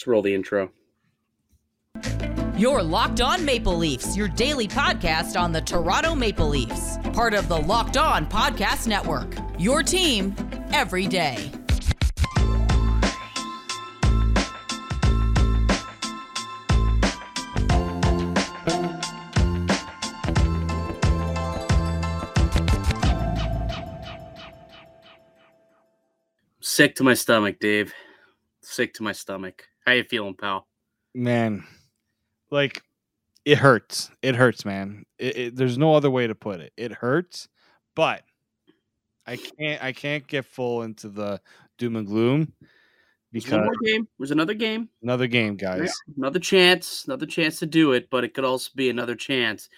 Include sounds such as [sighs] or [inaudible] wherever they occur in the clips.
Just roll the intro. Your Locked On Maple Leafs, your daily podcast on the Toronto Maple Leafs, part of the Locked On Podcast Network. Your team every day. Sick to my stomach, Dave. Sick to my stomach. How you feeling, pal? man like it hurts it hurts man it, it, there's no other way to put it it hurts but i can't i can't get full into the doom and gloom There's because one more game. There's another game. another game guys Yeah, Another chance. Another chance to do it, but it could also be another chance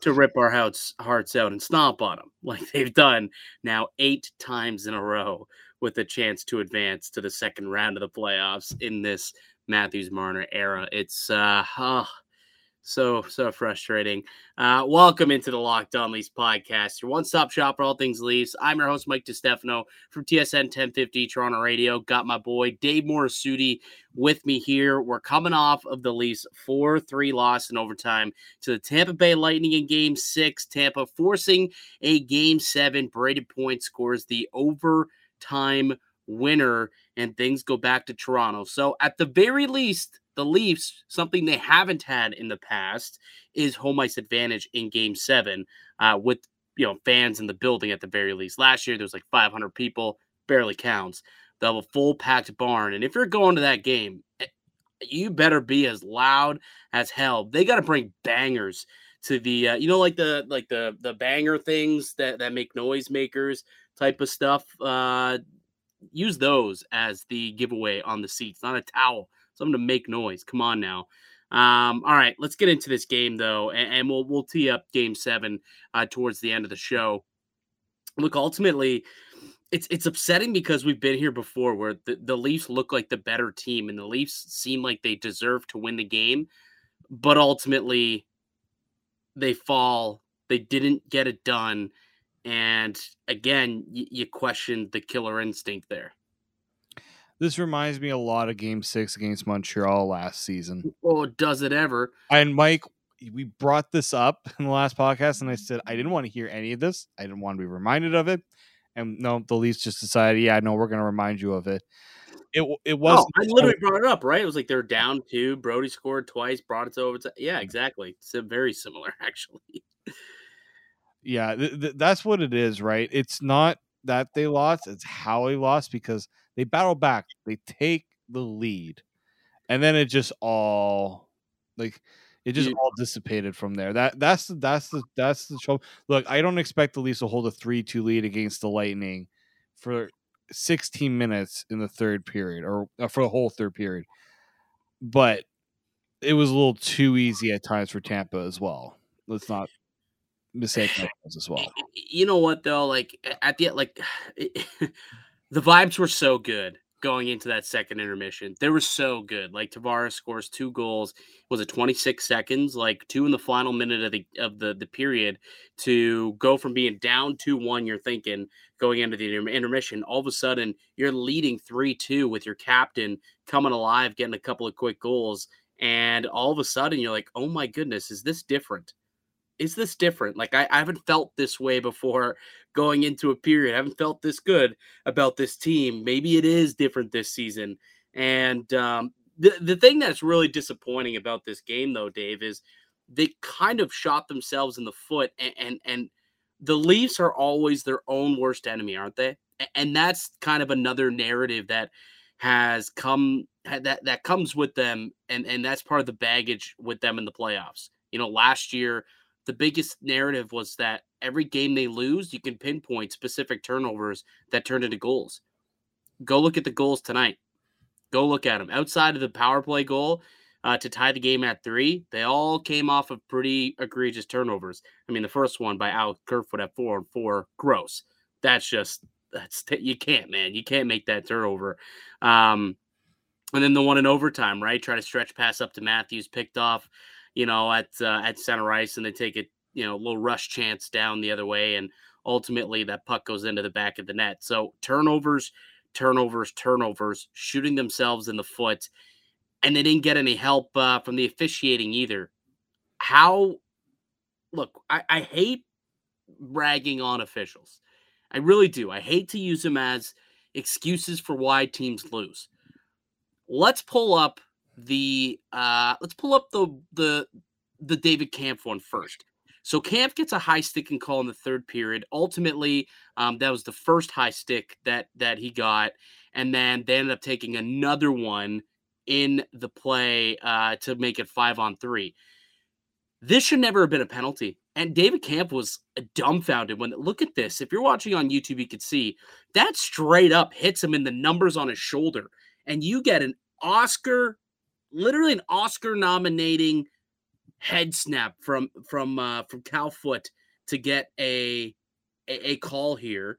to rip our hearts hearts out and stomp on them, [laughs] like they've done now eight times in a row, with a chance to advance to the second round of the playoffs in this Matthews Marner era. It's uh, oh, so so frustrating. Uh, welcome into the Locked On Leafs podcast, your one-stop shop for all things Leafs. I'm your host Mike DiStefano from TSN 1050 Toronto Radio. Got my boy Dave Morisuti with me here. We're coming off of the Leafs 4-3 loss in overtime to the Tampa Bay Lightning in Game Six. Tampa forcing a Game Seven. Brayden Point scores the overtime winner, and things go back to Toronto. So at the very least, the Leafs, something they haven't had in the past, is home ice advantage in Game Seven, uh, with you know fans in the building at the very least. Last year there was like 500 people, barely counts. They'll have a full packed barn, and if you're going to that game, eh, you better be as loud as hell. They got to bring bangers to the, uh, you know, like the like the the banger things that that make noisemakers type of stuff. Uh, use those as the giveaway on the seats, not a towel, something to make noise. Come on now. Um, all right, let's get into this game though, and, and we'll we'll tee up game seven uh, towards the end of the show. Look, ultimately, it's it's upsetting because we've been here before where the, the Leafs look like the better team and the Leafs seem like they deserve to win the game, but ultimately they fall. They didn't get it done. And again, y- you question the killer instinct there. this reminds me a lot of game six against montreal last season Oh, does it ever? and mike we brought this up in the last podcast and i said i didn't want to hear any of this i didn't want to be reminded of it and no the leafs just decided yeah no we're going to remind you of it it, it was Oh, I literally brought it up, right? It was like they're down two. Brodie scored twice, brought it to overtime. Yeah, exactly. It's very similar, [laughs] actually. Yeah, th- th- that's what it is, right? It's not that they lost; it's how they lost because they battle back, they take the lead, and then it just all like it just You- all dissipated from there. That that's the that's the that's the trouble. Look, I don't expect the Leafs to hold a three-two lead against the Lightning for 16 minutes in the third period, or uh, for the whole third period, but it was a little too easy at times for Tampa as well. Let's not mistake as well. You know what though? Like at the like, [sighs] [laughs] the vibes were so good going into that second intermission. They were so good. Like Tavares scores two goals. Was it 26 seconds? Like two in the final minute of the of the the period to go from being down two one. You're thinking going into the inter- intermission. All of a sudden, you're leading three two with your captain coming alive, getting a couple of quick goals, and all of a sudden you're like, oh my goodness, is this different? Is this different? Like I, I haven't felt this way before going into a period. I haven't felt this good about this team. Maybe it is different this season. And um, the the thing that's really disappointing about this game, though, Dave, is they kind of shot themselves in the foot, and and, and the Leafs are always their own worst enemy, aren't they? And that's kind of another narrative that has come that that comes with them, and and that's part of the baggage with them in the playoffs. You know, last year the biggest narrative was that every game they lose, you can pinpoint specific turnovers that turned into goals. Go look at the goals tonight. Go look at them. Outside of the power play goal uh, to tie the game at three, they all came off of pretty egregious turnovers. I mean, the first one by Alex Kerfoot at four and four, gross. That's just that's [laughs] you can't, man. You can't make that turnover. Um, and then the one in overtime, right? Try to stretch pass up to Matthews, picked off, you know, at uh, at center ice, and they take it, you know, a little rush chance down the other way, and ultimately that puck goes into the back of the net. So turnovers, turnovers, turnovers, shooting themselves in the foot. and they didn't get any help uh, from the officiating either. How? Look, I, I hate ragging on officials. I really do. I hate to use them as excuses for why teams lose. Let's pull up the uh let's pull up the the the David Kampf one first. So Kampf gets a high stick and call in the third period. Ultimately, um, that was the first high stick that that he got, and then they ended up taking another one in the play uh, to make it five on three. This should never have been a penalty. And David Kampf was dumbfounded when look at this. If you're watching on YouTube, you could see that straight up hits him in the numbers on his shoulder, and you get an Oscar, literally an Oscar nominating head snap from from uh, from Cal Foote to get a, a, a call here.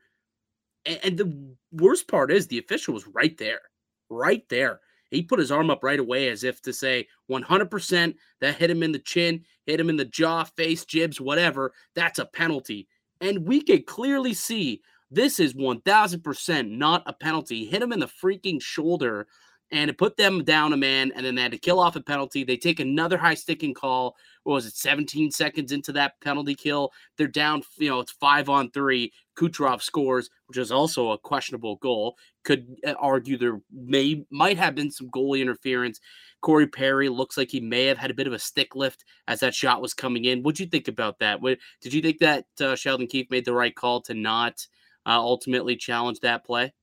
And, and the worst part is the official was right there, right there. He put his arm up right away as if to say 100% that hit him in the chin, hit him in the jaw, face, jibs, whatever. That's a penalty. And we could clearly see this is 1000% not a penalty. Hit him in the freaking shoulder and it put them down a man, and then they had to kill off a penalty. They take another high sticking call. What was it, 17 seconds into that penalty kill? They're down, you know, it's five on three. Kucherov scores, which is also a questionable goal. Could uh, argue there may might have been some goalie interference. Corey Perry looks like he may have had a bit of a stick lift as that shot was coming in. What'd you think about that? Did you think that uh, Sheldon Keefe made the right call to not uh, ultimately challenge that play?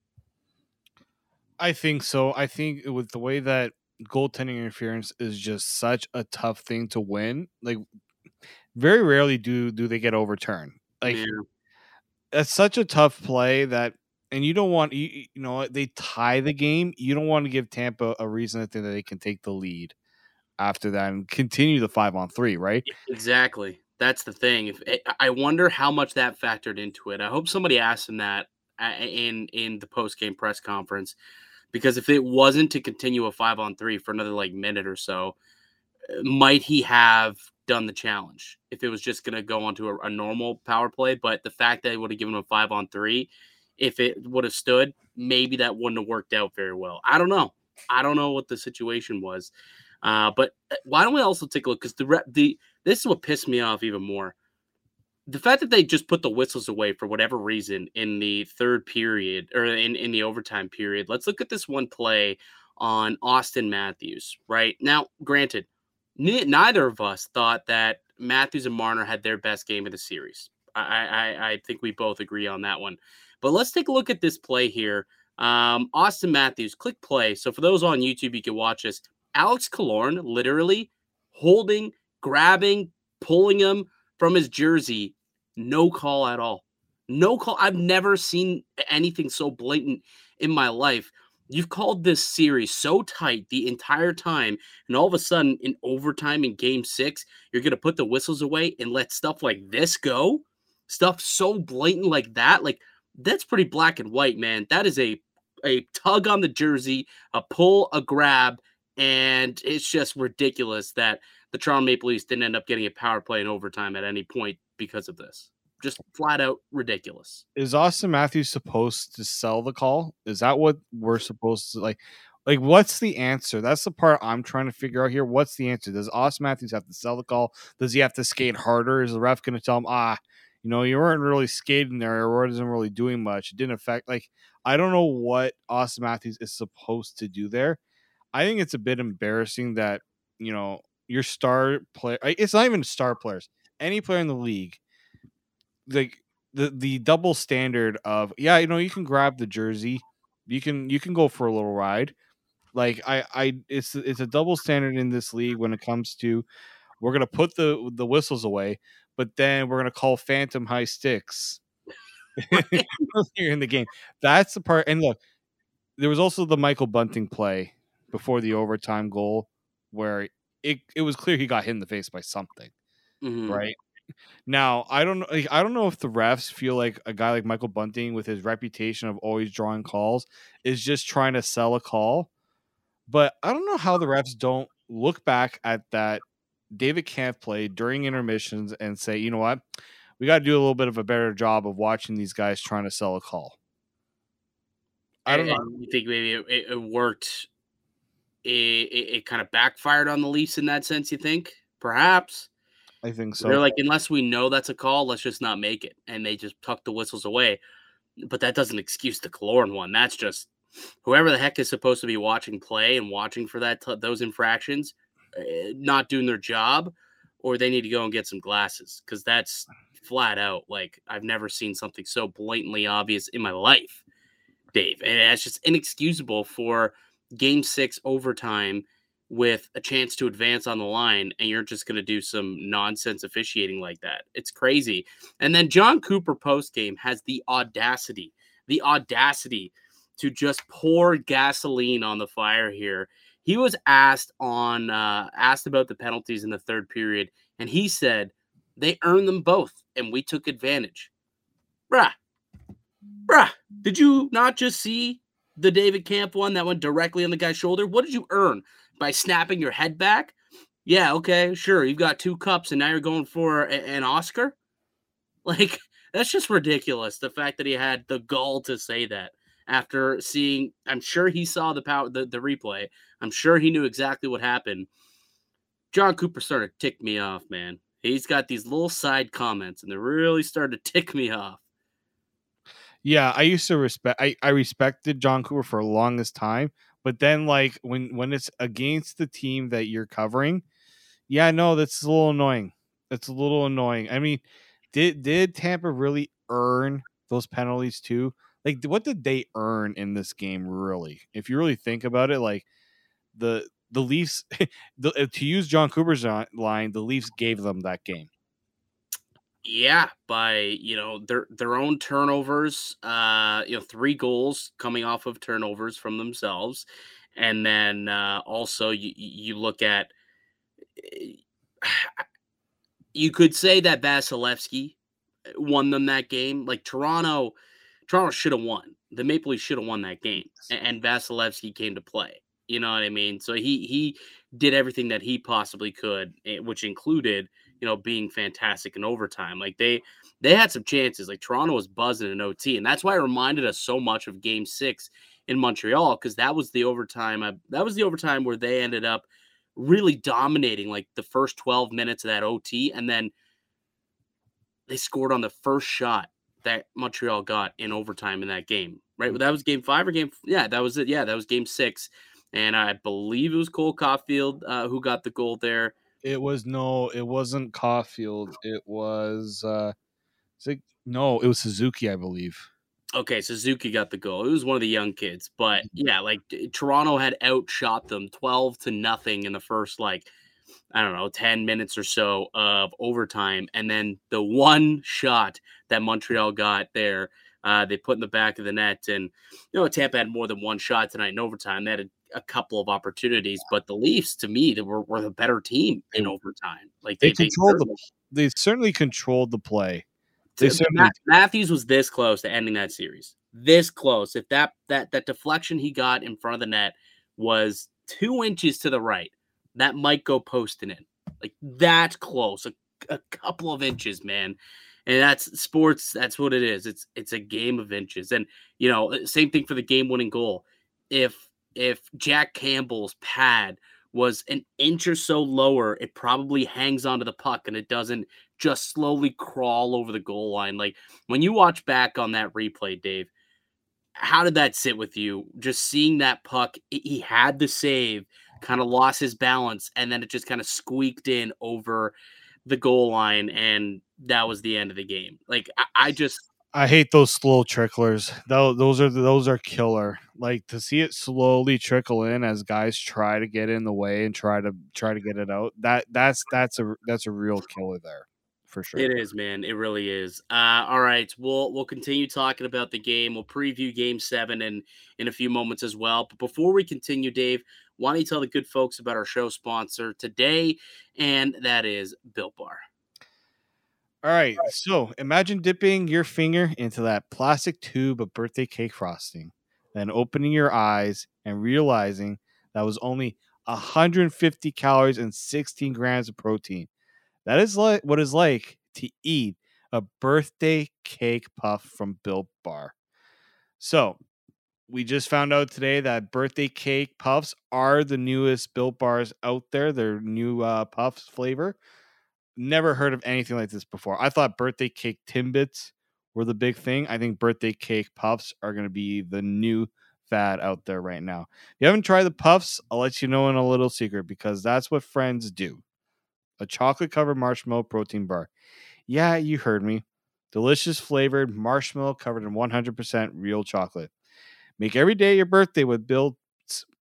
I think so. I think with the way that goaltending interference is just such a tough thing to win. Like very rarely do do they get overturned. Like yeah. that's such a tough play that and you don't want you, you know they tie the game. You don't want to give Tampa a reason to think that they can take the lead after that and continue the 5 on 3, right? Exactly. That's the thing. If eh, I wonder how much that factored into it. I hope somebody asked him that in in the post game press conference because if it wasn't to continue a five on three for another like minute or so, uh, might he have done the challenge if it was just going to go onto a, a, normal power play? But the fact that he would have given him a five on three, if it would have stood, maybe that wouldn't have worked out very well. I don't know. I don't know what the situation was. Uh, but uh, why don't we also take a look? Because the the this is what pissed me off even more the fact that they just put the whistles away for whatever reason in the third period or in, in the overtime period. Let's look at this one play on Auston Matthews, right? Now, granted, neither of us thought that Matthews and Marner had their best game of the series. I, I, I think we both agree on that one. But let's take a look at this play here. Um, Auston Matthews, click play. So for those on YouTube, you can watch this. Alex Killorn literally holding, grabbing, pulling him from his jersey no call at all. No call. I've never seen anything so blatant in my life. You've called this series so tight the entire time, and all of a sudden, in overtime in game six, you're going to put the whistles away and let stuff like this go? Stuff so blatant like that? Like, that's pretty black and white, man. That is a a tug on the jersey, a pull, a grab, and it's just ridiculous that the Toronto Maple Leafs didn't end up getting a power play in overtime at any point because of this. Just flat out ridiculous. Is Auston Matthews supposed to sell the call? Is that what we're supposed to like? Like, what's the answer? That's the part I'm trying to figure out here. What's the answer? Does Auston Matthews have to sell the call? Does he have to skate harder? Is the ref going to tell him, ah, you know, you weren't really skating there, or wasn't really doing much? It didn't affect. Like, I don't know what Auston Matthews is supposed to do there. I think it's a bit embarrassing that you know your star player. It's not even star players any player in the league, like the the double standard of yeah, you know, you can grab the jersey, you can you can go for a little ride. Like I I it's it's a double standard in this league when it comes to we're gonna put the the whistles away, but then we're gonna call phantom high sticks here [laughs] in the game. That's the part. And look, there was also the Michael Bunting play before the overtime goal where it, it was clear he got hit in the face by something mm-hmm. right? Now, I don't know. I don't know if the refs feel like a guy like Michael Bunting, with his reputation of always drawing calls, is just trying to sell a call. But I don't know how the refs don't look back at that David Kampf play during intermissions and say, you know what, we got to do a little bit of a better job of watching these guys trying to sell a call. I don't know. You think maybe it, it worked it, it, it kind of backfired on the Leafs in that sense. You think perhaps? I think so. They're like, unless we know that's a call, let's just not make it, and they just tuck the whistles away. But that doesn't excuse the Killorn one. That's just whoever the heck is supposed to be watching play and watching for that those infractions, uh, not doing their job, or they need to go and get some glasses because that's flat out like I've never seen something so blatantly obvious in my life, Dave. And it's just inexcusable for game six overtime with a chance to advance on the line and you're just going to do some nonsense officiating like that. It's crazy. And then Jon Cooper post game has the audacity, the audacity to just pour gasoline on the fire here. He was asked on uh, asked about the penalties in the third period and he said they earned them both and we took advantage. Bruh. Bruh, did you not just see the David Kampf one that went directly on the guy's shoulder? What did you earn? By snapping your head back, yeah, okay, sure, you've got two cups and now you're going for a, an Oscar. [laughs] Like that's just ridiculous. The fact that he had the gall to say that after seeing, I'm sure he saw the power, the, the replay. I'm sure he knew exactly what happened. Jon Cooper started to tick me off, man. He's got these little side comments, and they really started to tick me off. Yeah, I used to respect. I, I respected Jon Cooper for the longest time but then like when when it's against the team that you're covering, yeah, no, that's a little annoying. That's a little annoying. I mean, did did Tampa really earn those penalties too? Like what did they earn in this game really? If you really think about it, like the the Leafs [laughs] the, uh, to use Jon Cooper's line, the Leafs gave them that game. Yeah, by you know their their own turnovers, uh, you know three goals coming off of turnovers from themselves, and then uh, also you you look at eh, [sighs] you could say that Vasilevskiy eh, won them that game. Like Toronto, Toronto should have won. The Maple Leafs should have won that game, and Vasilevskiy came to play. You know what I mean? So he he did everything that he possibly could, eh, which included you know, being fantastic in overtime. Like they they had some chances. Like Toronto was buzzing in OT, and that's why it reminded us so much of Game Six in Montreal because that was the overtime. I, that was the overtime where they ended up really dominating like the first 12 minutes of that OT, and then they scored on the first shot that Montreal got in overtime in that game. Right, well, that was Game Five or Game. Yeah, that was it. Yeah, that was Game Six, and I believe it was Cole Caufield uh, who got the goal there. It was no, it wasn't Caufield. It was uh it, no, it was Suzuki, I believe. Okay, Suzuki got the goal. It was one of the young kids, but mm-hmm. yeah, like Toronto had outshot them 12 to nothing in the first like I don't know, 10 minutes or so of overtime and then the one shot that Montreal got there uh, they put in the back of the net. And, you know, Tampa had more than one shot tonight in overtime. They had a, a couple of opportunities, but the Leafs, to me, they were, were the better team in overtime. Like they, they controlled they, the, they certainly controlled the play. They certainly, Matthews was this close to ending that series. This close. If that that that deflection he got in front of the net was two inches to the right, that might go posting in. Like that close, a, a couple of inches, man and that's sports that's what it is. It's it's a game of inches. And you know uh, same thing for the game winning goal. If if jack campbell's pad was an inch or so lower it probably hangs onto the puck and it doesn't just slowly crawl over the goal line. Like when you watch back on that replay dave how did that sit with you? Just seeing that puck he had the save kind of lost his balance and then it just kind of squeaked in over the goal line and that was the end of the game. Like I, I just I hate those slow tricklers. Those, those are those are killer. Like to see it slowly trickle in as guys try to get in the way and try to try to get it out. That that's that's a that's a real killer there for sure. It is, man. It really is. Uh, all right, we'll we'll continue talking about the game. We'll preview Game Seven in in a few moments as well. But before we continue, Dave, why don't you tell the good folks about our show sponsor today, and that is Built Bar. All right, so imagine dipping your finger into that plastic tube of birthday cake frosting, then opening your eyes and realizing that was only 150 calories and 16 grams of protein. That is like what is like to eat a birthday cake puff from Built Bar. So, we just found out today that birthday cake puffs are the newest built bars out there. Their new uh, puffs flavor. Never heard of anything like this before. I thought birthday cake timbits were the big thing. I think birthday cake puffs are going to be the new fad out there right now. If you haven't tried the puffs, I'll let you know in a little secret because that's what friends do. A chocolate covered marshmallow protein bar. Yeah, you heard me. Delicious flavored marshmallow covered in 100% real chocolate. Make every day your birthday with Bill's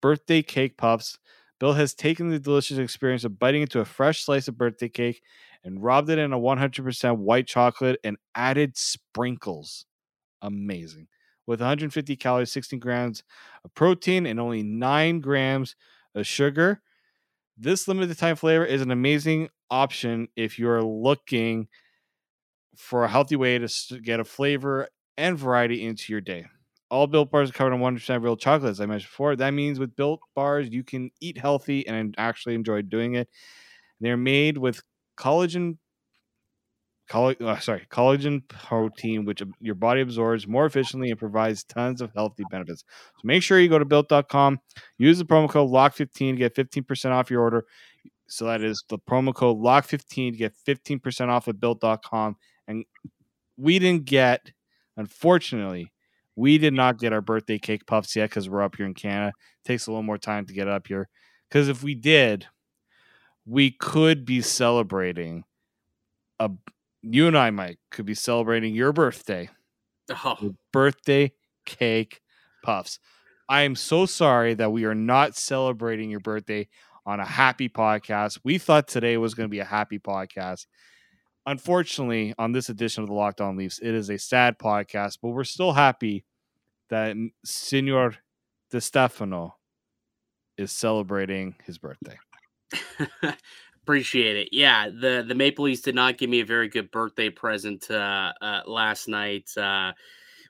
birthday cake puffs. Bill has taken the delicious experience of biting into a fresh slice of birthday cake and robbed it in a 100% white chocolate and added sprinkles. Amazing. With 150 calories, 16 grams of protein, and only 9 grams of sugar. This limited time flavor is an amazing option if you're looking for a healthy way to get a flavor and variety into your day. All built bars are covered in 100% real chocolate, as I mentioned before. That means with built bars, you can eat healthy and actually enjoy doing it. They're made with collagen, coll- uh, sorry, collagen protein, which your body absorbs more efficiently and provides tons of healthy benefits. So make sure you go to built.com, use the promo code LOCK15 to get 15% off your order. So that is the promo code LOCK15 to get 15% off at built.com. And we didn't get, unfortunately, we did not get our birthday cake puffs yet because we're up here in Canada. It takes a little more time to get up here. Because if we did, we could be celebrating a you and I, Mike, could be celebrating your birthday. Oh. birthday cake puffs. I am so sorry that we are not celebrating your birthday on a happy podcast. We thought today was going to be a happy podcast. Unfortunately, on this edition of the Locked On Leafs, it is a sad podcast, but we're still happy that Senor De Stefano is celebrating his birthday. [laughs] Appreciate it. Yeah, the the Maple Leafs did not give me a very good birthday present uh, uh, last night uh,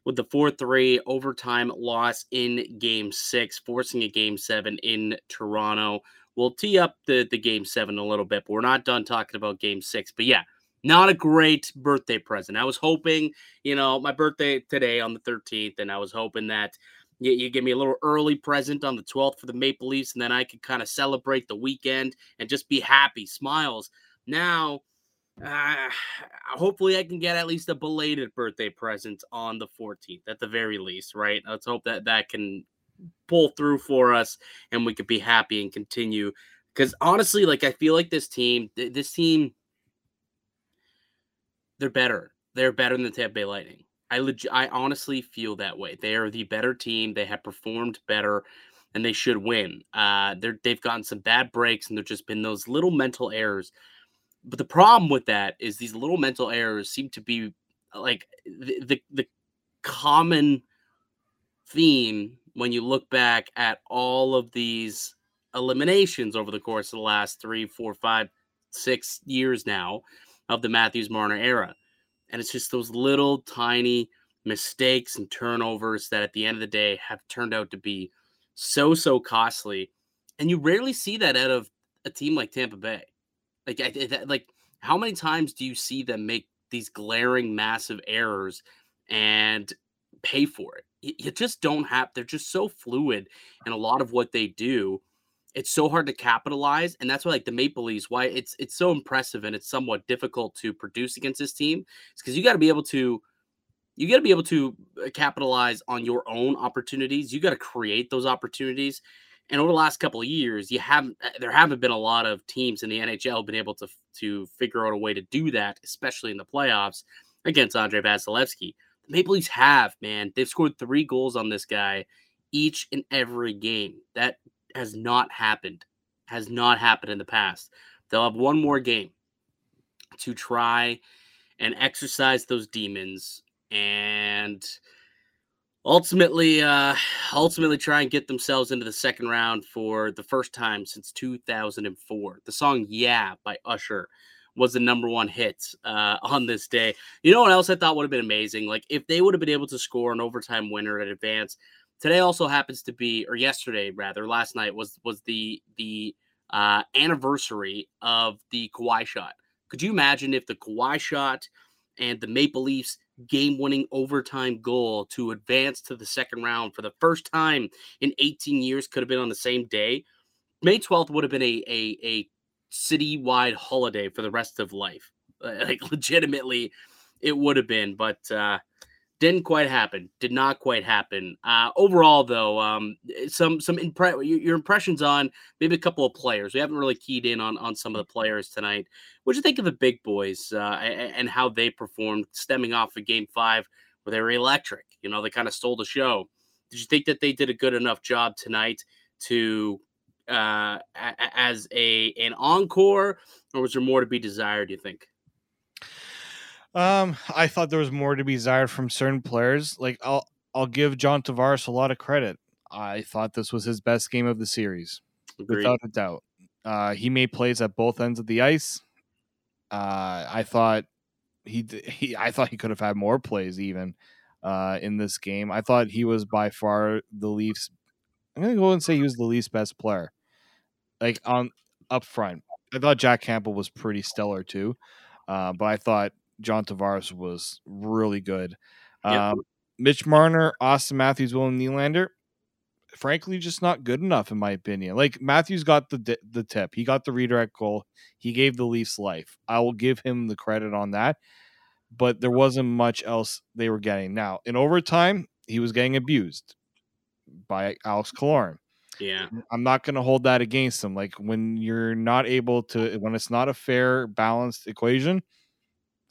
with the four three overtime loss in Game Six, forcing a Game Seven in Toronto. We'll tee up the the Game Seven a little bit, but we're not done talking about Game Six. But yeah, not a great birthday present. I was hoping, you know, my birthday today on the 13th, and I was hoping that you, you give me a little early present on the 12th for the Maple Leafs, and then I could kind of celebrate the weekend and just be happy, smiles. Now, uh, hopefully, I can get at least a belated birthday present on the 14th, at the very least, right? Let's hope that that can pull through for us and we could be happy and continue. Because honestly, like, I feel like this team, this team, they're better. They're better than the Tampa Bay Lightning. I leg- I honestly feel that way. They are the better team. They have performed better, and they should win. Uh, they're they've gotten some bad breaks, and there've just been those little mental errors. But the problem with that is these little mental errors seem to be like the the, the common theme when you look back at all of these eliminations over the course of the last three, four, five, six years now of the Matthews Marner era. And it's just those little tiny mistakes and turnovers that at the end of the day have turned out to be so, so costly. And you rarely see that out of a team like Tampa Bay. Like, like how many times do you see them make these glaring, massive errors and pay for it? You just don't have, they're just so fluid in a lot of what they do it's so hard to capitalize and that's why like the maple leafs why it's it's so impressive and it's somewhat difficult to produce against this team it's because you got to be able to you got to be able to uh, capitalize on your own opportunities you got to create those opportunities and over the last couple of years you haven't uh, there haven't been a lot of teams in the nhl been able to to figure out a way to do that especially in the playoffs against andre vasilevskiy the maple leafs have man they've scored three goals on this guy each and every game. That has not happened, has not happened in the past. They'll have one more game to try and exercise those demons and ultimately uh ultimately try and get themselves into the second round for the first time since 2004 the song yeah by usher was the number one hit uh, on this day. You know what else i thought would have been amazing? Like if they would have been able to score an overtime winner in advance Today also happens to be, or yesterday rather, last night was was the the uh, anniversary of the Kawhi shot. Could you imagine if the Kawhi shot and the Maple Leafs game winning overtime goal to advance to the second round for the first time in 18 years could have been on the same day. May 12th would have been a, a, a citywide holiday for the rest of life. [laughs] Like, legitimately, it would have been, but uh, didn't quite happen. Did not quite happen. Uh, overall, though, um, some some impre- your impressions on maybe a couple of players. We haven't really keyed in on on some of the players tonight. What do you think of the big boys uh, and how they performed, stemming off of Game Five, where they were electric? You know, they kind of stole the show. Did you think that they did a good enough job tonight to uh, as a an encore, or was there more to be desired? Do you think? Um, I thought there was more to be desired from certain players. Like I'll I'll give John Tavares a lot of credit. I thought this was his best game of the series, Agreed. without a doubt. Uh, he made plays at both ends of the ice. Uh, I thought he he I thought he could have had more plays even uh, in this game. I thought he was by far the Leafs. I'm gonna go and say he was the Leafs' best player, like on up front. I thought Jack Campbell was pretty stellar too, uh, but I thought John Tavares was really good. Yep. Um, Mitch Marner, Auston Matthews, William Nylander, frankly, just not good enough in my opinion. Like Matthews got the the tip, he got the redirect goal, he gave the Leafs life. I will give him the credit on that, but there wasn't much else they were getting. Now in overtime, he was getting abused by Alex Killorn. Yeah. I'm not going to hold that against him. Like when you're not able to, when it's not a fair, balanced equation,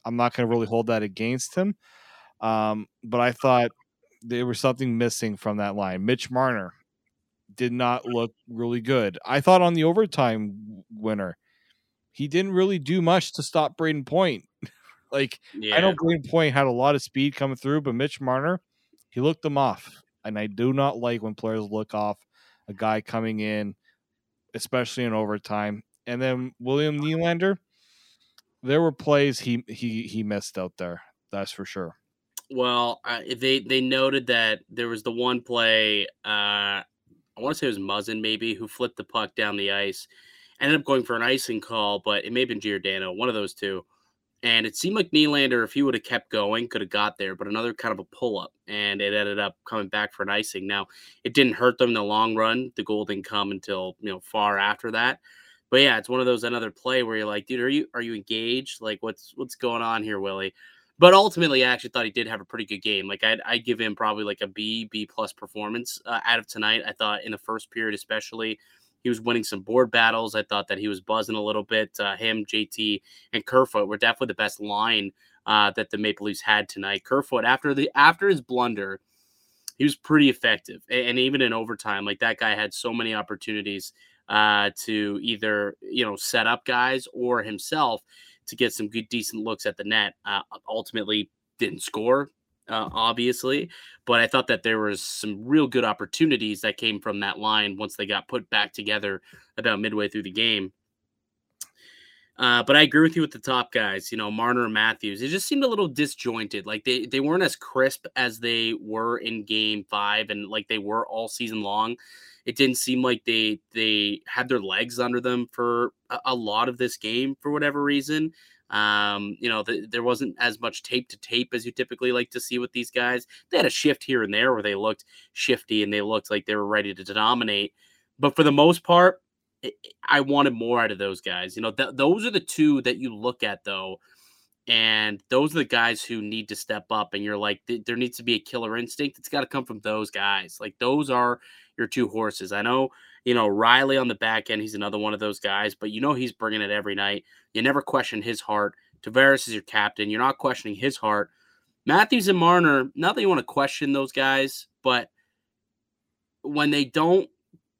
I'm not going to really hold that against him. Um, but I thought there was something missing from that line. Mitch Marner did not look really good. I thought on the overtime winner, he didn't really do much to stop Brayden Point. [laughs] like yeah. I know Brayden Point had a lot of speed coming through, but Mitch Marner, he looked them off. And I do not like when players look off a guy coming in, especially in overtime. And then William Nylander, there were plays he he he missed out there. That's for sure. Well, they they noted that there was the one play. Uh, I want to say it was Muzzin maybe who flipped the puck down the ice, ended up going for an icing call, but it may have been Giordano, one of those two. And it seemed like Nylander, if he would have kept going, could have got there, but another kind of a pull up, and it ended up coming back for an icing. Now, it didn't hurt them in the long run. The goal didn't come until you know far after that. But yeah, it's one of those another play where you're like, dude, are you are you engaged? Like, what's what's going on here, Willie? But ultimately, I actually thought he did have a pretty good game. Like, I'd, I'd give him probably like a B, B plus performance uh, out of tonight. I thought in the first period, especially, he was winning some board battles. I thought that he was buzzing a little bit. Uh, him, JT, and Kerfoot were definitely the best line uh, that the Maple Leafs had tonight. Kerfoot, after the after his blunder, he was pretty effective, and, and even in overtime, like that guy had so many opportunities uh, to either you know set up guys or himself to get some good decent looks at the net. Uh, ultimately, didn't score. Uh, obviously, but I thought that there was some real good opportunities that came from that line once they got put back together about midway through the game. Uh, but I agree with you with the top guys, you know, Marner and Matthews. It just seemed a little disjointed. Like they, they weren't as crisp as they were in game five and like they were all season long it didn't seem like they they had their legs under them for a, a lot of this game for whatever reason. Um, you know, the, there wasn't as much tape to tape as you typically like to see with these guys. They had a shift here and there where they looked shifty and they looked like they were ready to dominate. But for the most part, I wanted more out of those guys. You know, th- those are the two that you look at though and those are the guys who need to step up. And you're like, there needs to be a killer instinct. It's got to come from those guys. Like those are your two horses. I know, you know, Rielly on the back end, he's another one of those guys, but you know he's bringing it every night. You never question his heart. Tavares is your captain. You're not questioning his heart. Matthews and Marner, not that you want to question those guys, but when they don't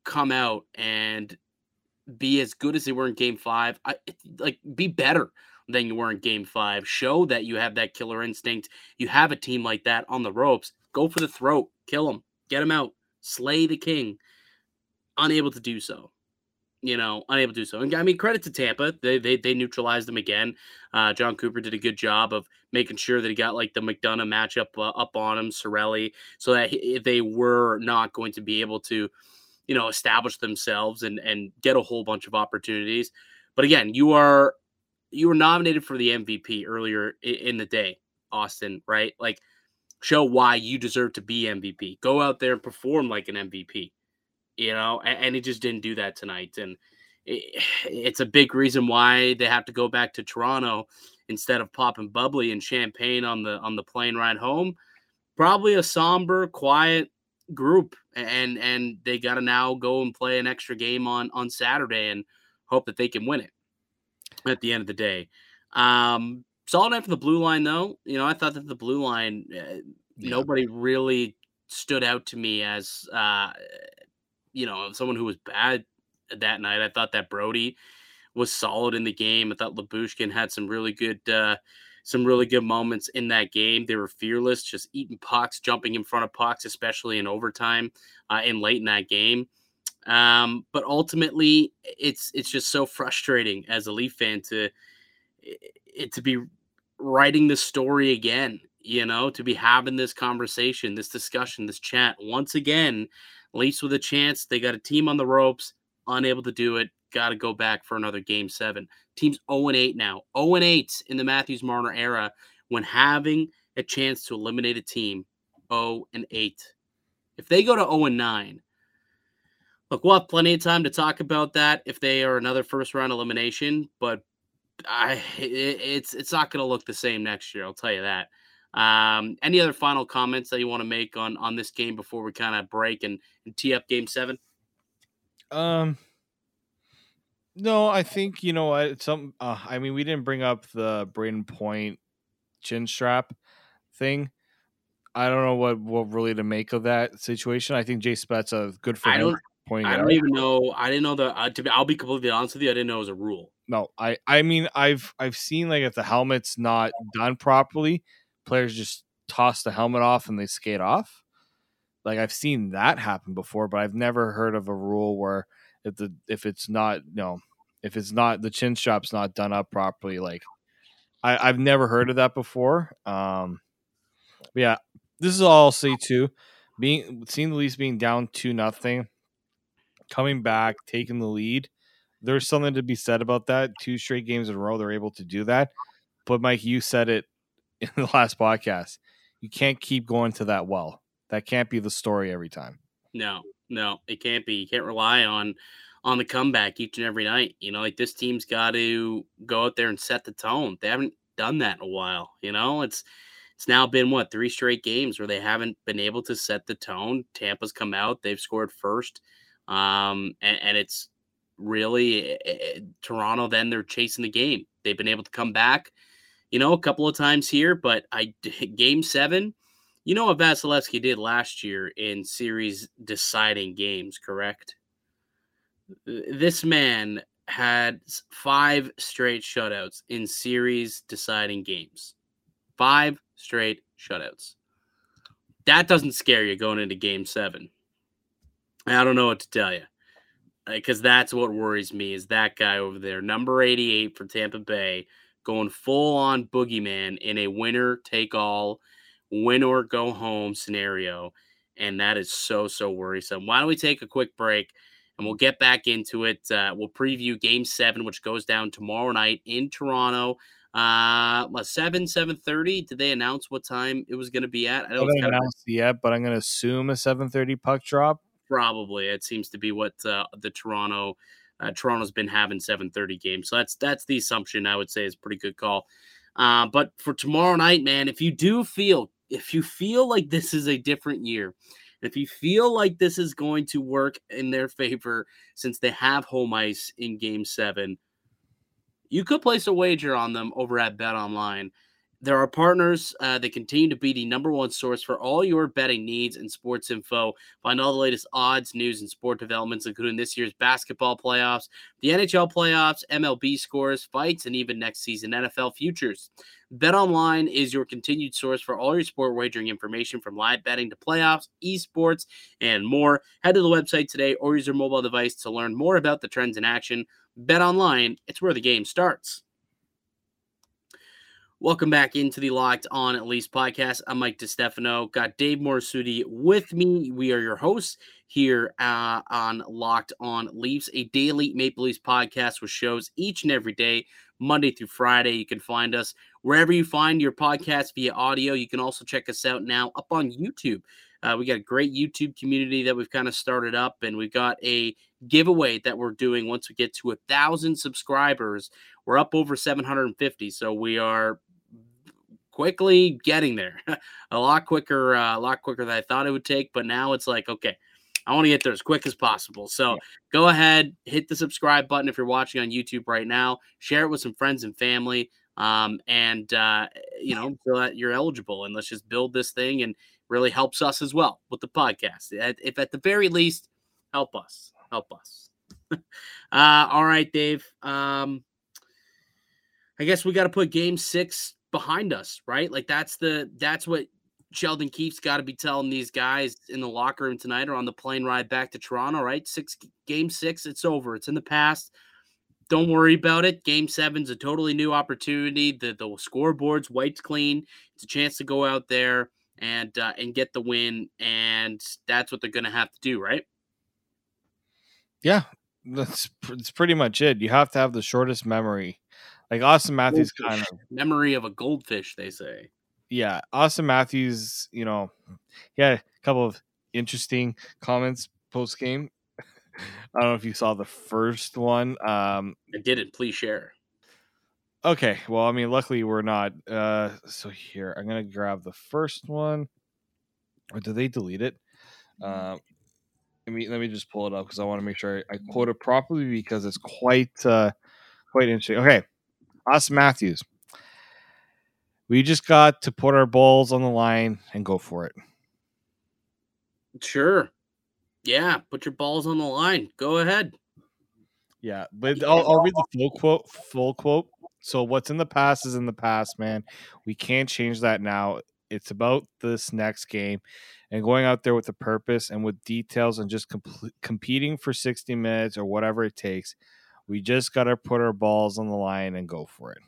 come out and be as good as they were in game five, I, like be better than you were in game five. Show that you have that killer instinct. You have a team like that on the ropes. Go for the throat, kill them, get them out slay the king, unable to do so. You know, unable to do so. And I mean, credit to Tampa. They they, they neutralized them again. Uh, Jon Cooper did a good job of making sure that he got like the McDonagh matchup uh, up on him, Cirelli, so that he, they were not going to be able to, you know, establish themselves and and get a whole bunch of opportunities. But again, you are you were nominated for the MVP earlier in the day, Auston, right? Like, show why you deserve to be MVP. Go out there and perform like an MVP, you know? And, and he just didn't do that tonight. And it, it's a big reason why they have to go back to Toronto instead of popping bubbly and champagne on the on the plane ride home. Probably a somber, quiet group, and and they got to now go and play an extra game on on Saturday and hope that they can win it at the end of the day. Um, solid night for the blue line, though. You know, I thought that the blue line, uh, yeah. nobody really stood out to me as, uh, you know, someone who was bad that night. I thought that Brodie was solid in the game. I thought Lyubushkin had some really good, uh, some really good moments in that game. They were fearless, just eating pucks, jumping in front of pucks, especially in overtime uh, and late in that game. Um, but ultimately, it's it's just so frustrating as a Leaf fan to it to be writing the story again. You know, to be having this conversation, this discussion, this chat once again. Leafs with a chance. They got a team on the ropes, unable to do it. Got to go back for another game seven. Team's 0 and 8 now. 0 and 8 in the Matthews Marner era when having a chance to eliminate a team 0 and 8. If they go to 0 and 9, look, we'll have plenty of time to talk about that if they are another first round elimination, but I it, it's it's not going to look the same next year. I'll tell you that. Um, any other final comments that you want to make on on this game before we kind of break and, and tee up Game Seven? Um, no, I think you know what. Some, uh, I mean, we didn't bring up the Brayden Point chin strap thing. I don't know what what really to make of that situation. I think Jay Spezza good for I him. Don't, pointing. I don't even know. I didn't know that. Uh, to be, I'll be completely honest with you. I didn't know it was a rule. No, I I mean I've I've seen like if the helmet's not done properly, players just toss the helmet off and they skate off. Like I've seen that happen before, but I've never heard of a rule where if the if it's not you know if it's not the chin strap's not done up properly, like I, I've never heard of that before. Um, yeah, this is all I'll say too. Being seeing the Leafs being down two nothing coming back, taking the lead. There's something to be said about that. Two straight games in a row, they're able to do that. But Mike, you said it [laughs] in the last podcast. You can't keep going to that well. That can't be the story every time. No, no, it can't be. You can't rely on on the comeback each and every night. You know, like this team's got to go out there and set the tone. They haven't done that in a while. You know, it's it's now been what three straight games where they haven't been able to set the tone. Tampa's come out, they've scored first. Um, and, and it's really uh, Toronto. Then they're chasing the game. They've been able to come back, you know, a couple of times here. But I [laughs] game seven, you know what Vasilevskiy did last year in series deciding games, correct? This man had five straight shutouts in series deciding games. Five straight shutouts. That doesn't scare you going into game seven. I don't know what to tell you because that's what worries me is that guy over there, number 88 for Tampa Bay, going full on boogeyman in a winner take all, win or go home scenario. And that is so, so worrisome. Why don't we take a quick break and we'll get back into it? Uh, we'll preview game seven, which goes down tomorrow night in Toronto. Uh, seven seven thirty. Did they announce what time it was going to be at? I don't know. announce yet, but I'm going to assume a seven thirty puck drop. Probably, it seems to be what uh, the Toronto uh, Toronto's been having 7:30 games. So that's that's the assumption I would say is pretty good call. Uh, but for tomorrow night, man, if you do feel if you feel like this is a different year, if you feel like this is going to work in their favor since they have home ice in Game Seven, you could place a wager on them over at Bet Online. There are partners uh, that continue to be the number one source for all your betting needs and sports info. Find all the latest odds, news, and sport developments, including this year's basketball playoffs, the NHL playoffs, MLB scores, fights, and even next season NFL futures. Bet Online is your continued source for all your sport wagering information from live betting to playoffs, esports, and more. Head to the website today or use your mobile device to learn more about the trends in action. Bet Online, it's where the game starts. Welcome back into the Locked On Leafs podcast. I'm Mike DeStefano. Got Dave Morisuti with me. We are your hosts here uh, on Locked On Leafs, a daily Maple Leafs podcast with shows each and every day, Monday through Friday. You can find us wherever you find your podcast via audio. You can also check us out now up on YouTube. Uh, we got a great YouTube community that we've kind of started up, and we've got a giveaway that we're doing once we get to a thousand subscribers. We're up over 750, so we are quickly getting there. [laughs] a lot quicker, uh, a lot quicker than I thought it would take. But now it's like, okay, I want to get there as quick as possible. So yeah. go ahead, hit the subscribe button if you're watching on YouTube right now. Share it with some friends and family, um, and uh, you know, so that you're eligible. And let's just build this thing, and really helps us as well with the podcast. If at the very least, help us, help us. [laughs] uh, all right, Dave. Um, I guess we got to put Game Six behind us, right? Like that's the that's what Sheldon Keefe's got to be telling these guys in the locker room tonight or on the plane ride back to Toronto, right? Six game six, it's over. It's in the past. Don't worry about it. Game seven's a totally new opportunity. The the scoreboard's white clean. It's a chance to go out there and uh, and get the win, and that's what they're going to have to do, right? Yeah, that's that's pretty much it. You have to have the shortest memory like Auston Matthews kind of memory of a goldfish, they say. Yeah, Auston Matthews, you know, yeah, a couple of interesting comments post game. [laughs] I don't know if you saw the first one. Um I didn't. Please share. Okay, well, I mean, luckily we're not. Uh So here, I'm gonna grab the first one. Or did they delete it? Um, let me let me just pull it up because I want to make sure I, I quote it properly because it's quite uh quite interesting. Okay, us Matthews. We just got to put our balls on the line and go for it. Sure. Yeah, put your balls on the line. Go ahead. Yeah, but I'll, I'll read the full quote. Full quote. So what's in the past is in the past, man. We can't change that now. It's about this next game and going out there with a purpose and with details and just comp- competing for 60 minutes or whatever it takes. We just got to put our balls on the line and go for it.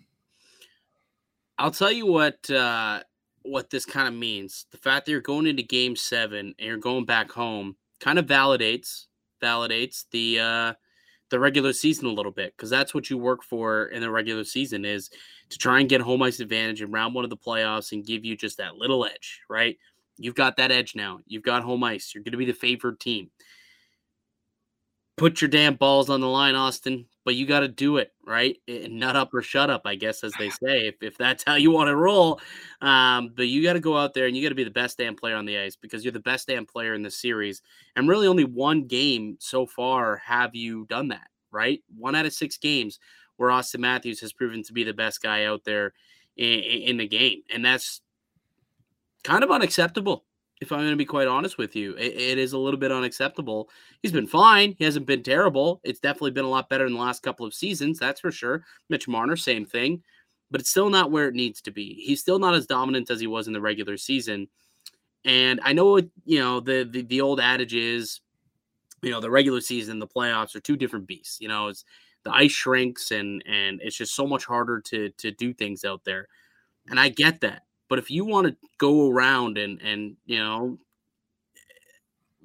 I'll tell you what uh, what this kind of means. The fact that you're going into Game Seven and you're going back home kind of validates validates the uh, the regular season a little bit because that's what you work for in the regular season is to try and get home ice advantage in round one of the playoffs and give you just that little edge, right? You've got that edge now. You've got home ice. You're going to be the favored team put your damn balls on the line, Auston. But you got to do it right, and nut up or shut up, I guess, as they say, if, if that's how you want to roll. Um, but you got to go out there and you got to be the best damn player on the ice because you're the best damn player in the series. And really, only one game so far have you done that, right? One out of six games where Auston Matthews has proven to be the best guy out there in, in the game, and that's kind of unacceptable if I'm going to be quite honest with you. It, it is a little bit unacceptable. He's been fine. He hasn't been terrible. It's definitely been a lot better in the last couple of seasons, that's for sure. Mitch Marner, same thing, but it's still not where it needs to be. He's still not as dominant as he was in the regular season. And I know, you know, the, the, the old adage is, you know, the regular season, the playoffs are two different beasts. You know, it's the ice shrinks and and it's just so much harder to to do things out there. And I get that. But if you want to go around and and you know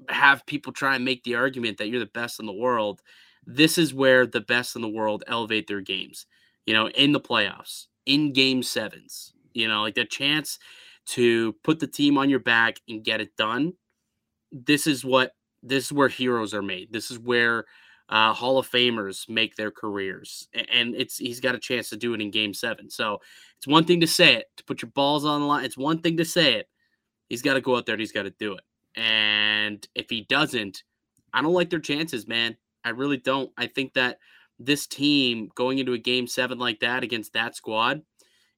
have people try and make the argument that you're the best in the world, this is where the best in the world elevate their games. You know, in the playoffs, in game sevens, you know, like the chance to put the team on your back and get it done. This is what this is where heroes are made. This is where uh, Hall of Famers make their careers, and it's he's got a chance to do it in Game Seven. So it's one thing to say it, to put your balls on the line. It's one thing to say it. He's got to go out there and he's got to do it. And if he doesn't, I don't like their chances, man. I really don't. I think that this team going into a Game Seven like that against that squad,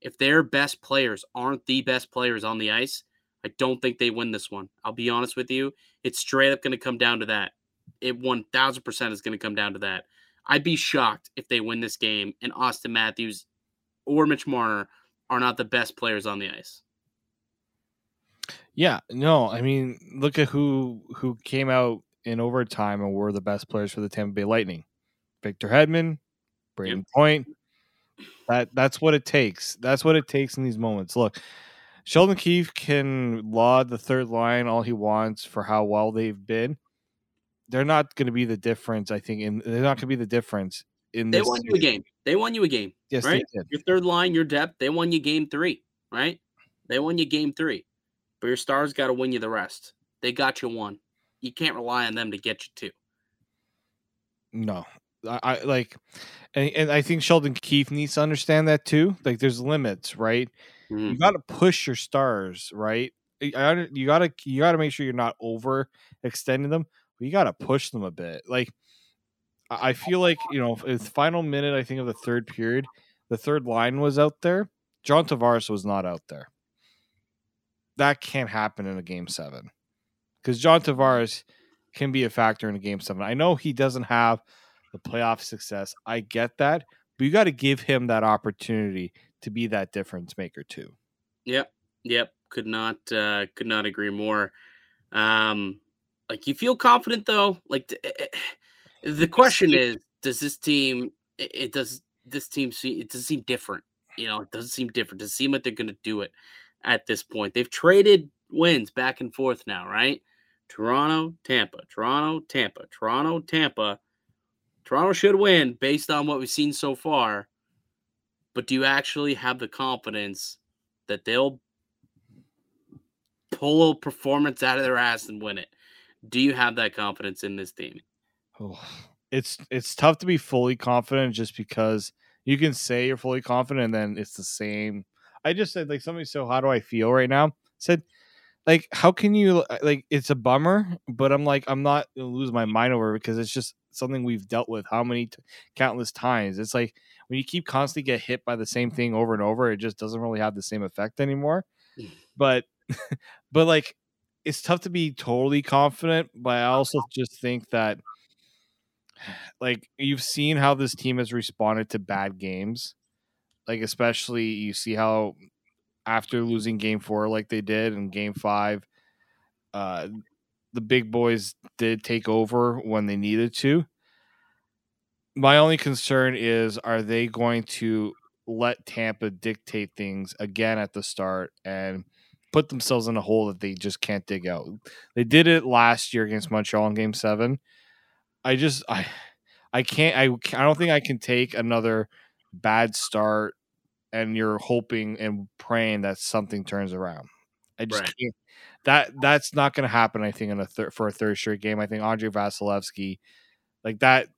if their best players aren't the best players on the ice, I don't think they win this one. I'll be honest with you. It's straight up going to come down to that it 1000% is going to come down to that. I'd be shocked if they win this game and Auston Matthews or Mitch Marner are not the best players on the ice. Yeah, no, I mean, look at who who came out in overtime and were the best players for the Tampa Bay Lightning. Victor Hedman, Brayden yep. Point, That that's what it takes. That's what it takes in these moments. Look, Sheldon Keefe can laud the third line all he wants for how well they've been. They're not going to be the difference. I think, in they're not going to be the difference in. They won you a game. They won you a game. Yes, right. Your third line, your depth. They won you game three. Right. They won you game three, but your stars got to win you the rest. They got you one. You can't rely on them to get you two. No, I, I like, and, and I think Sheldon Keefe needs to understand that too. Like, there's limits, right? Mhm. You got to push your stars, right? You got to you got to make sure you're not over extending them. You got to push them a bit. Like, I I feel like you know, it's final minute. I think of the third period, the third line was out there. John Tavares was not out there. That can't happen in a game seven because John Tavares can be a factor in a game seven. I know he doesn't have the playoff success. I get that, but you got to give him that opportunity to be that difference maker too. Yep. Yep. Could not uh could not agree more. Um like you feel confident though? Like eh, eh, the question is does this team it, does this team see it does seem different. You know, it doesn't seem different. Does it seem like they're going to do it at this point? They've traded wins back and forth now, right? Toronto, Tampa, Toronto, Tampa, Toronto, Tampa. Toronto should win based on what we've seen so far. But do you actually have the confidence that they'll pull a performance out of their ass and win it? Do you have that confidence in this team? Oh, it's it's tough to be fully confident just because you can say you're fully confident and then it's the same. I just said like somebody so how do I feel right now? I said like how can you uh, like it's a bummer, but I'm like I'm not lose my mind over it because it's just something we've dealt with how many t- countless times. It's like when you keep constantly get hit by the same thing over and over, it just doesn't really have the same effect anymore. Mm. but [laughs] but like it's tough to be totally confident, but I also just think that [sighs] like you've seen how this team has responded to bad games. Like especially you see how after losing game 4 like they did and game 5 uh the big boys did take over when they needed to. My only concern is are they going to let Tampa dictate things again at the start and put themselves in a hole that they just can't dig out. They did it last year against Montreal in game 7. I just I I can't I I don't think I can take another bad start and you're hoping and praying that something turns around. I just Right. can't that that's not going to happen I think in a third for a third straight game. I think Andrei Vasilevskiy like that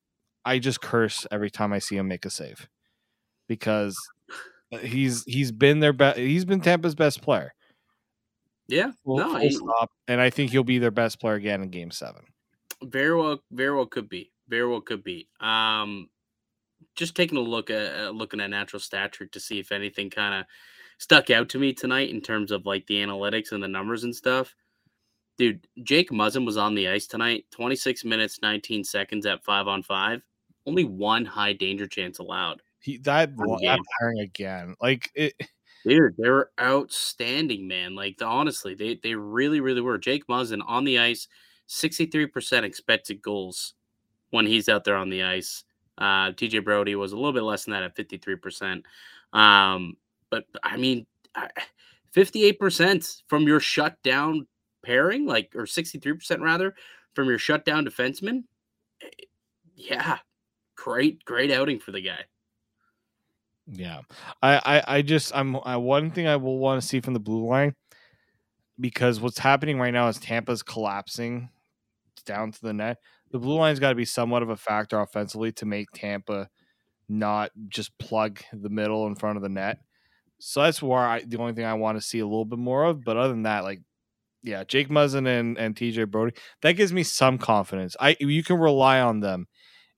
I just curse every time I see him make a save because uh, he's he's been their best he's been Tampa's best player. Yeah, Full, no, full he- stop. And I think he'll be their best player again in game 7. very well, very well could be, very well could be. Um, just taking a look at uh, looking at Natural Stat Trick to see if anything kind of stuck out to me tonight in terms of like the analytics and the numbers and stuff. Dude, Jake Muzzin was on the ice tonight, 26 minutes, 19 seconds at five on five. Only one high danger chance allowed. He that that pairing again. Like it Dude, they were outstanding, man. Like honestly, they they really, really were. Jake Muzzin on the ice, 63% expected goals when he's out there on the ice. Uh, TJ Brodie was a little bit less than that at 53%. Um, but I mean, 58% from your shutdown pairing, like, or 63% rather, from your shutdown defenseman. Eh, Yeah, great, great outing for the guy. Yeah, I, I, I just, I'm, I, one thing I will want to see from the blue line because what's happening right now is Tampa's collapsing down to the net. The blue line's got to be somewhat of a factor offensively to make Tampa not just plug the middle in front of the net. So that's where I, the only thing I want to see a little bit more of. But other than that, like, yeah, Jake Muzzin and, and TJ Brodie, that gives me some confidence. I, you can rely on them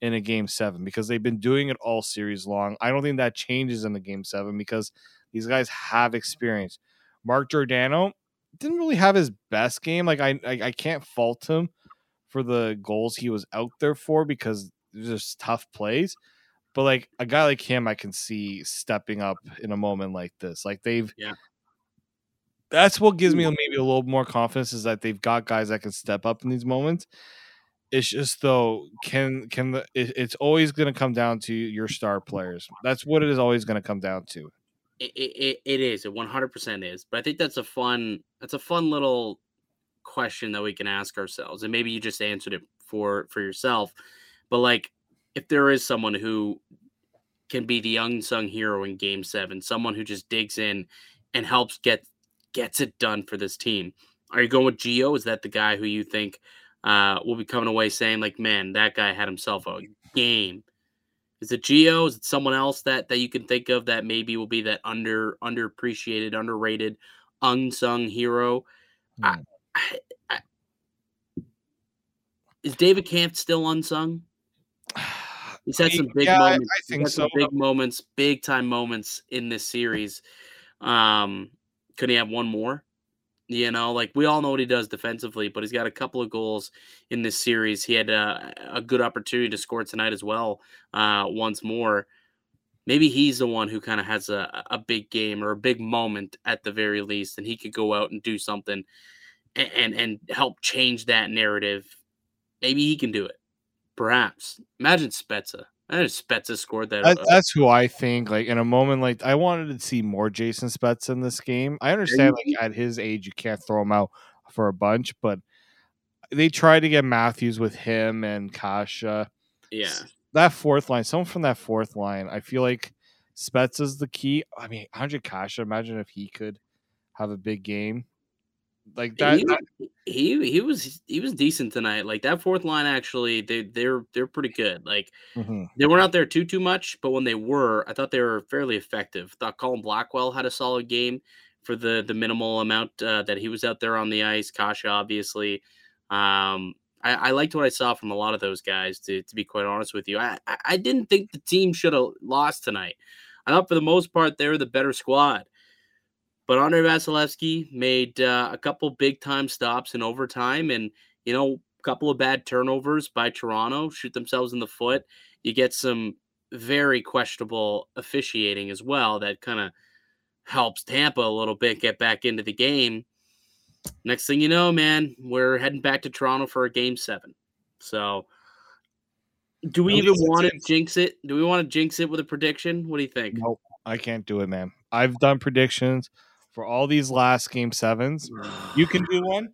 in a game seven because they've been doing it all series long. I don't think that changes in the game seven because these guys have experience. Mark Giordano didn't really have his best game. Like I, I, I can't fault him for the goals he was out there for because there's just tough plays. But like a guy like him, I can see stepping up in a moment like this. Like they've, Yeah. That's what gives me maybe a little more confidence is that they've got guys that can step up in these moments. It's just though, can can the it, it's always going to come down to your star players. That's what it is always going to come down to. It, it, it is. It 100% is. But I think that's a fun that's a fun little question that we can ask ourselves. And maybe you just answered it for for yourself. But like if there is someone who can be the unsung hero in game 7, someone who just digs in and helps get gets it done for this team. Are you going with Gio? Is that the guy who you think uh, will be coming away saying like, man, that guy had himself a game. Is it Gio? Is it someone else that that you can think of that maybe will be that under underappreciated, underrated, unsung hero? I, Hmm. I, I, is David Kampf still unsung? He's had some big Yeah, moments. I think so. big moments, big time moments in this series. Um, could he have one more? You know, like we all know what he does defensively, but he's got a couple of goals in this series. He had a, a good opportunity to score tonight as well. Uh, once more, maybe he's the one who kind of has a, a big game or a big moment at the very least, and he could go out and do something and and, and help change that narrative. Maybe he can do it. Perhaps. Imagine Spezza. Imagine Spezza scored that. That, uh, that's who I think. Like in a moment like I wanted to see more Jason Spezza in this game. I understand like at his age you can't throw him out for a bunch, but they tried to get Matthews with him and Kase. yeah. That fourth line, someone from that fourth line, I feel like Spetz is the key. I mean, Ondrej Kase, imagine if he could have a big game. Like that, he, that- he he was he was decent tonight. Like that fourth line actually, they they're they're pretty good. Like Mhm. they weren't out there too too much, but when they were, I thought they were fairly effective. Thought Colin Blackwell had a solid game for the the minimal amount uh, that he was out there on the ice. Kase obviously. Um, I, I liked what I saw from a lot of those guys. To to be quite honest with you, I I, I didn't think the team should have lost tonight. I thought for the most part they were the better squad. But Andrei Vasilevskiy made uh, a couple big time stops in overtime, and you know, a couple of bad turnovers by Toronto shoot themselves in the foot. You get some very questionable officiating as well that kind of helps Tampa a little bit get back into the game. Next thing you know, man, we're heading back to Toronto for a game seven. So, do we even want to jinx it? Do we want to jinx it with a prediction? What do you think? nope, I can't do it, man. I've done predictions for all these last game sevens. You can [sighs] do one.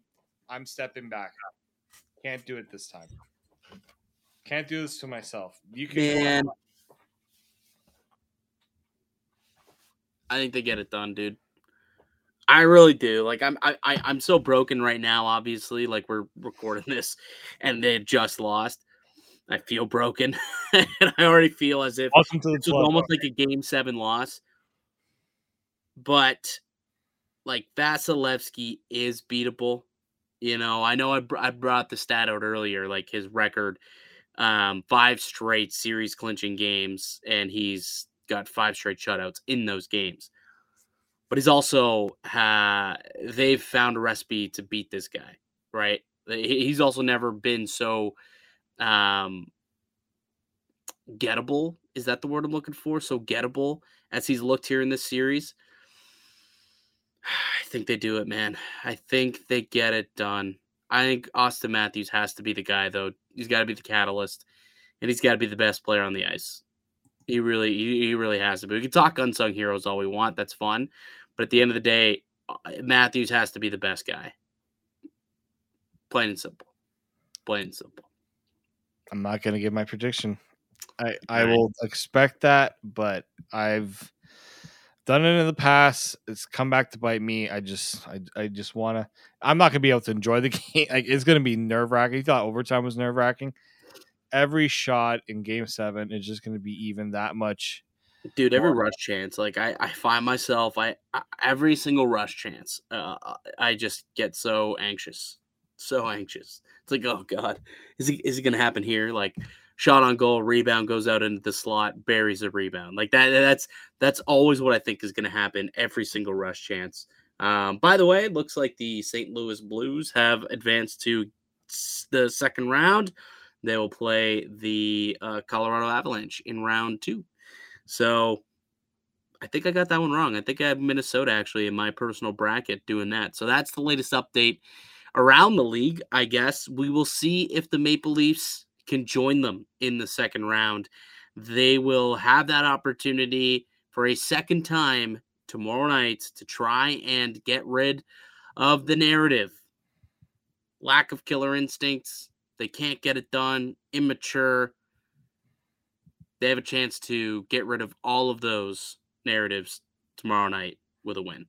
I'm stepping back. Can't do it this time. Can't do this to myself. You can. Man, I think they get it done, dude. I really do. Like I'm, I, I, I'm so broken right now. Obviously, like we're recording this, and they just lost. I feel broken, [laughs] and I already feel as if Welcome to the club. almost like a game seven loss. But like Vasilevskiy is beatable. You know, I know I, br- I brought the stat out earlier, like his record, um, five straight series clinching games, and he's got five straight shutouts in those games. But he's also uh, they've found a recipe to beat this guy, right? He's also never been so um gettable. Is that the word I'm looking for? So gettable as he's looked here in this series. I think they do it, man. I think they get it done. I think Auston Matthews has to be the guy, though. He's got to be the catalyst, and he's got to be the best player on the ice. He really, he, he really has to be. We can talk unsung heroes all we want. That's fun, but at the end of the day, uh, Matthews has to be the best guy. Plain and simple. Plain and simple. I'm not going to give my prediction. I I will expect that, but I've done it in the past. It's come back to bite me. I just I I just want to. I'm not going to be able to enjoy the [laughs] game. Like it's going to be nerve wracking. You thought overtime was nerve wracking. Every shot in Game Seven is just going to be even that much. dude every rush chance like i i find myself i, I every single rush chance uh i just get so anxious so anxious it's like oh god is it is it gonna happen here like shot on goal rebound goes out into the slot buries a rebound like that that's that's always what i think is gonna happen every single rush chance um by the way it looks like the st louis blues have advanced to the second round they will play the uh, colorado avalanche in round two so I think I got that one wrong. I think I have Minnesota actually in my personal bracket doing that. So that's the latest update around the league, I guess. We will see if the Maple Leafs can join them in the second round. They will have that opportunity for a second time tomorrow night to try and get rid of the narrative. Lack of killer instincts. They can't get it done. Immature. They have a chance to get rid of all of those narratives tomorrow night with a win.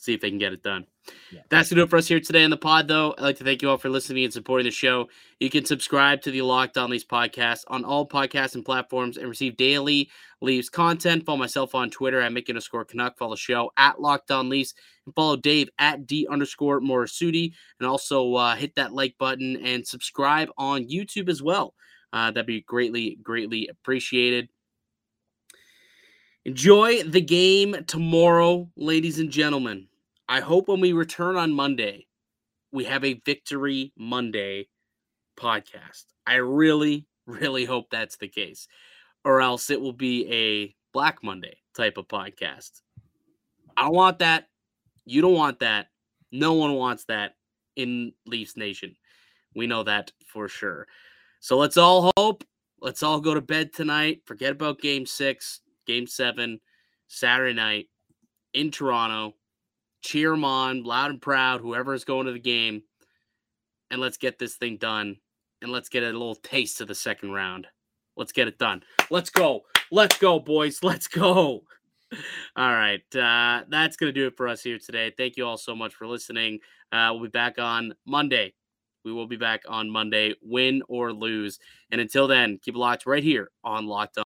See if they can get it done. Yeah. That's going to do it for us here today on the pod, though. I'd like to thank you all for listening and supporting the show. You can subscribe to the Locked On Leafs podcast on all podcasts and platforms and receive daily Leafs content. Follow myself on Twitter at Mickey underscore Canuck. Follow the show at Locked On Leafs and follow Dave at D underscore Morisuti. And also uh, hit that like button and subscribe on YouTube as well. Uh, that'd be greatly, greatly appreciated. Enjoy the game tomorrow, ladies and gentlemen. I hope when we return on Monday, we have a Victory Monday podcast. I really, really hope that's the case, or else it will be a Black Monday type of podcast. I want that. You don't want that. No one wants that in Leafs Nation. We know that for sure. So let's all hope. Let's all go to bed tonight. Forget about game six. Game seven, Saturday night in Toronto. Cheer them on, loud and proud, whoever is going to the game. And let's get this thing done. And let's get a little taste of the second round. Let's get it done. Let's go. Let's go, boys. Let's go. [laughs] All right. Uh, that's going to do it for us here today. Thank you all so much for listening. Uh, we'll be back on Monday. We will be back on Monday, win or lose. And until then, keep it locked right here on Locked On.